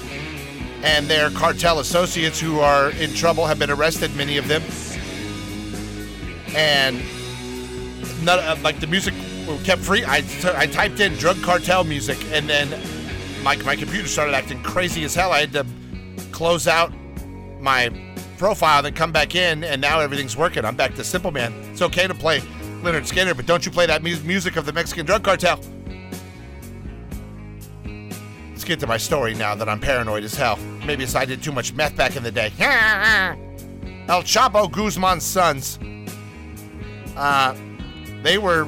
and their cartel associates who are in trouble, have been arrested, many of them. And not, uh, like the music kept free. I, t- I typed in drug cartel music and then my, my computer started acting crazy as hell. I had to close out my profile, then come back in, and now everything's working. I'm back to Simple Man. It's okay to play Lynyrd Skynyrd, but don't you play that mu- music of the Mexican drug cartel. Get to my story now that I'm paranoid as hell. Maybe it's I did too much meth back in the day. El Chapo Guzman's sons. Uh, they were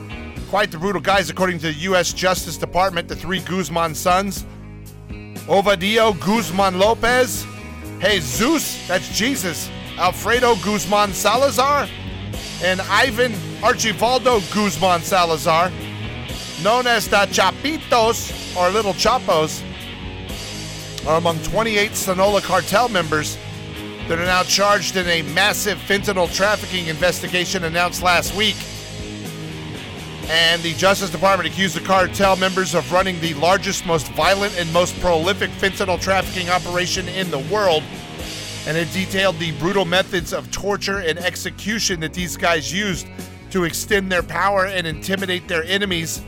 quite the brutal guys, according to the U.S. Justice Department. The three Guzman sons Ovidio Guzman Lopez, Jesus, that's Jesus, Alfredo Guzman Salazar, and Ivan Archivaldo Guzman Salazar, known as the Chapitos or Little Chapos, are among 28 Sonora cartel members that are now charged in a massive fentanyl trafficking investigation announced last week. And the Justice Department accused the cartel members of running the largest, most violent, and most prolific fentanyl trafficking operation in the world. And it detailed the brutal methods of torture and execution that these guys used to extend their power and intimidate their enemies.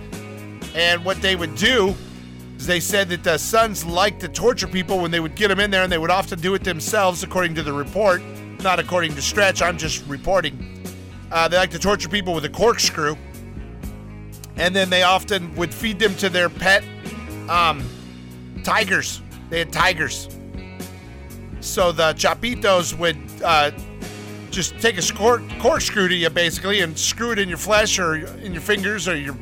And what they would do they said that the sons liked to torture people when they would get them in there, and they would often do it themselves, according to the report. Not according to Stretch, I'm just reporting. Uh, they like to torture people with a corkscrew and then they often would feed them to their pet um, tigers. They had tigers. So the chapitos would uh, just take a scor- corkscrew to you, basically, and screw it in your flesh or in your fingers or your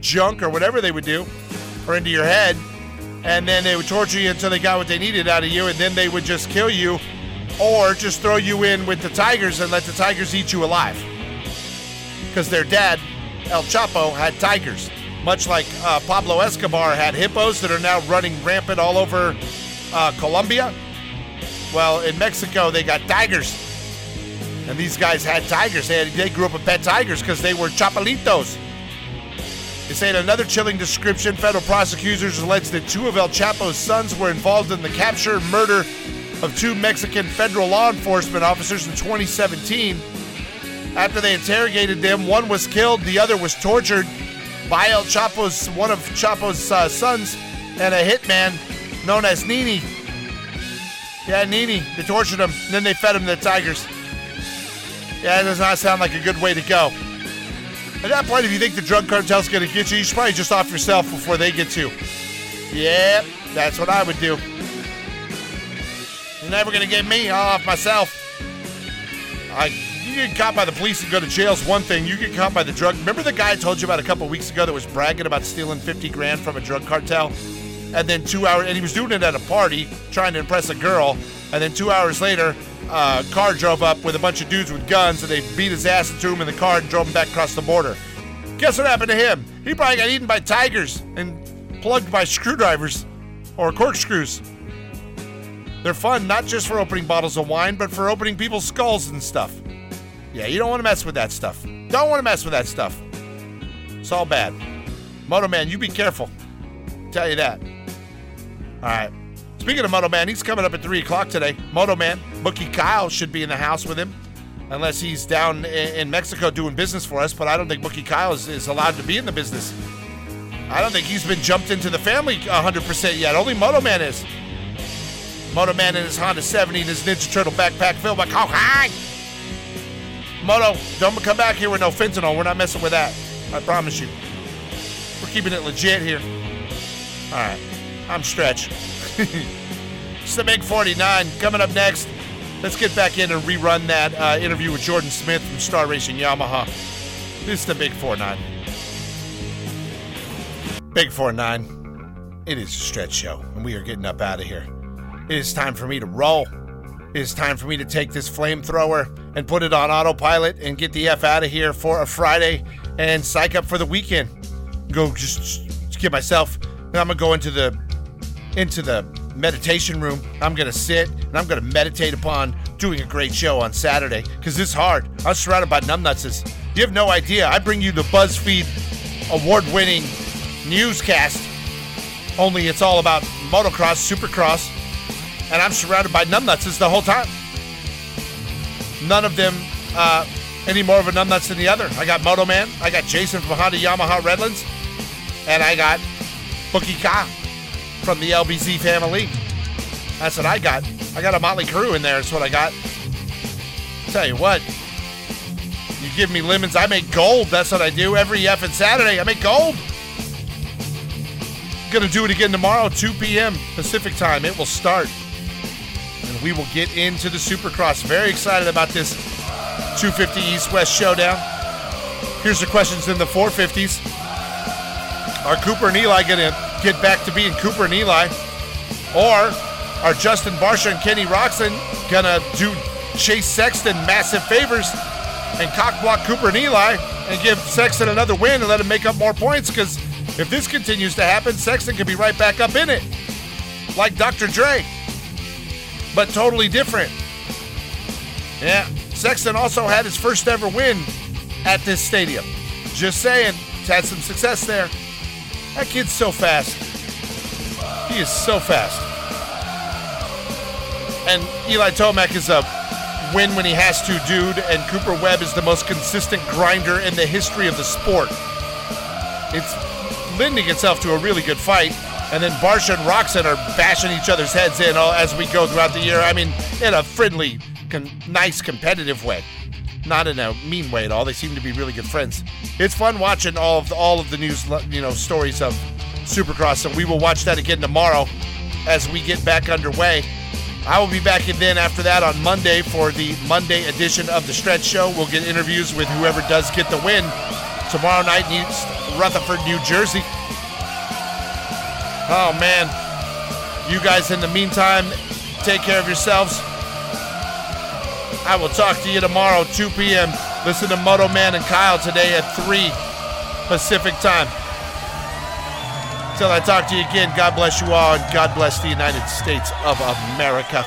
junk or whatever they would do, or into your head. And then they would torture you until they got what they needed out of you, and then they would just kill you or just throw you in with the tigers and let the tigers eat you alive. Because their dad El Chapo had tigers, much like uh, Pablo Escobar had hippos that are now running rampant all over uh, Colombia. Well, in Mexico, they got tigers. And these guys had tigers. They, had, they grew up with pet tigers because they were chapalitos. They say in another chilling description, federal prosecutors alleged that two of El Chapo's sons were involved in the capture and murder of two Mexican federal law enforcement officers in 2017. After they interrogated them, one was killed, the other was tortured by El Chapo's one of Chapo's uh, sons and a hitman known as Nini. Yeah, Nini. They tortured him, then they fed him to the tigers. Yeah, that does not sound like a good way to go. At that point, if you think the drug cartel's going to get you, you should probably just off yourself before they get you. Yep, that's what I would do. You're never going to get me. I'll off myself. I you get caught by the police and go to jail is one thing. You get caught by the drug. Remember the guy I told you about a couple weeks ago that was bragging about stealing 50 grand from a drug cartel? And then two hours, and he was doing it at a party, trying to impress a girl. And then two hours later, uh, car drove up with a bunch of dudes with guns and they beat his ass into him in the car and drove him back across the border. Guess what happened to him? He probably got eaten by tigers and plugged by screwdrivers or corkscrews. They're fun not just for opening bottles of wine, but for opening people's skulls and stuff. Yeah, you don't want to mess with that stuff. Don't want to mess with that stuff. It's all bad. Moto Man, you be careful. Tell you that. All right. Speaking of Moto Man, he's coming up at 3 o'clock today. Moto Man, Bookie Kyle should be in the house with him, unless he's down in Mexico doing business for us, but I don't think Mookie Kyle is, is allowed to be in the business. I don't think he's been jumped into the family 100% yet. Only Moto Man is. Moto Man in his Honda 70 and his Ninja Turtle backpack filled by cocaine. Moto, don't come back here with no fentanyl. We're not messing with that. I promise you. We're keeping it legit here. All right. I'm Stretch. it's the Big 49 coming up next. Let's get back in and rerun that uh, interview with Jordan Smith from Star Racing Yamaha. This is the Big 49. Big 49. It is a stretch show, and we are getting up out of here. It is time for me to roll. It is time for me to take this flamethrower and put it on autopilot and get the F out of here for a Friday and psych up for the weekend. Go just, just get myself, and I'm gonna go into the into the meditation room. I'm gonna sit and I'm gonna meditate upon doing a great show on Saturday because it's hard. I'm surrounded by numbnutses. You have no idea. I bring you the BuzzFeed award-winning newscast. Only it's all about motocross, supercross, and I'm surrounded by numbnutses the whole time. None of them uh, any more of a numbnuts than the other. I got Moto Man, I got Jason from Honda Yamaha Redlands, and I got Bookie Ka from the LBZ family. That's what I got. I got a motley crew in there. That's what I got. Tell you what, you give me lemons, I make gold. That's what I do every effing Saturday. I make gold. Gonna do it again tomorrow, 2 p.m. Pacific time. It will start. And we will get into the Supercross. Very excited about this 250 East West showdown. Here's the questions in the 450s. Are Cooper and Eli going to get back to being Cooper and Eli? Or are Justin Barcia and Kenny going to do Chase Sexton massive favors and cockblock Cooper and Eli and give Sexton another win and let him make up more points? Because if this continues to happen, Sexton could be right back up in it. Like Dr. Dre. But totally different. Yeah. Sexton also had his first ever win at this stadium. Just saying, he's had some success there. That kid's so fast. He is so fast. And Eli Tomac is a win when he has to, dude. And Cooper Webb is the most consistent grinder in the history of the sport. It's lending itself to a really good fight. And then Barcia and Roczen are bashing each other's heads in all, as we go throughout the year. I mean, in a friendly, con- nice, competitive way, not in a mean way at all. They seem to be really good friends. It's fun watching all of the, all of the news, you know, stories of Supercross, and we will watch that again tomorrow as we get back underway. I will be back then after that on Monday for the Monday edition of the Stretch Show. We'll get interviews with whoever does get the win tomorrow night in Rutherford, New Jersey. Oh man, you guys in the meantime, take care of yourselves. I will talk to you tomorrow, 2 p.m. Listen to Moto Man and Kyle today at 3 Pacific time. Till I talk to you again, God bless you all, and God bless the United States of America.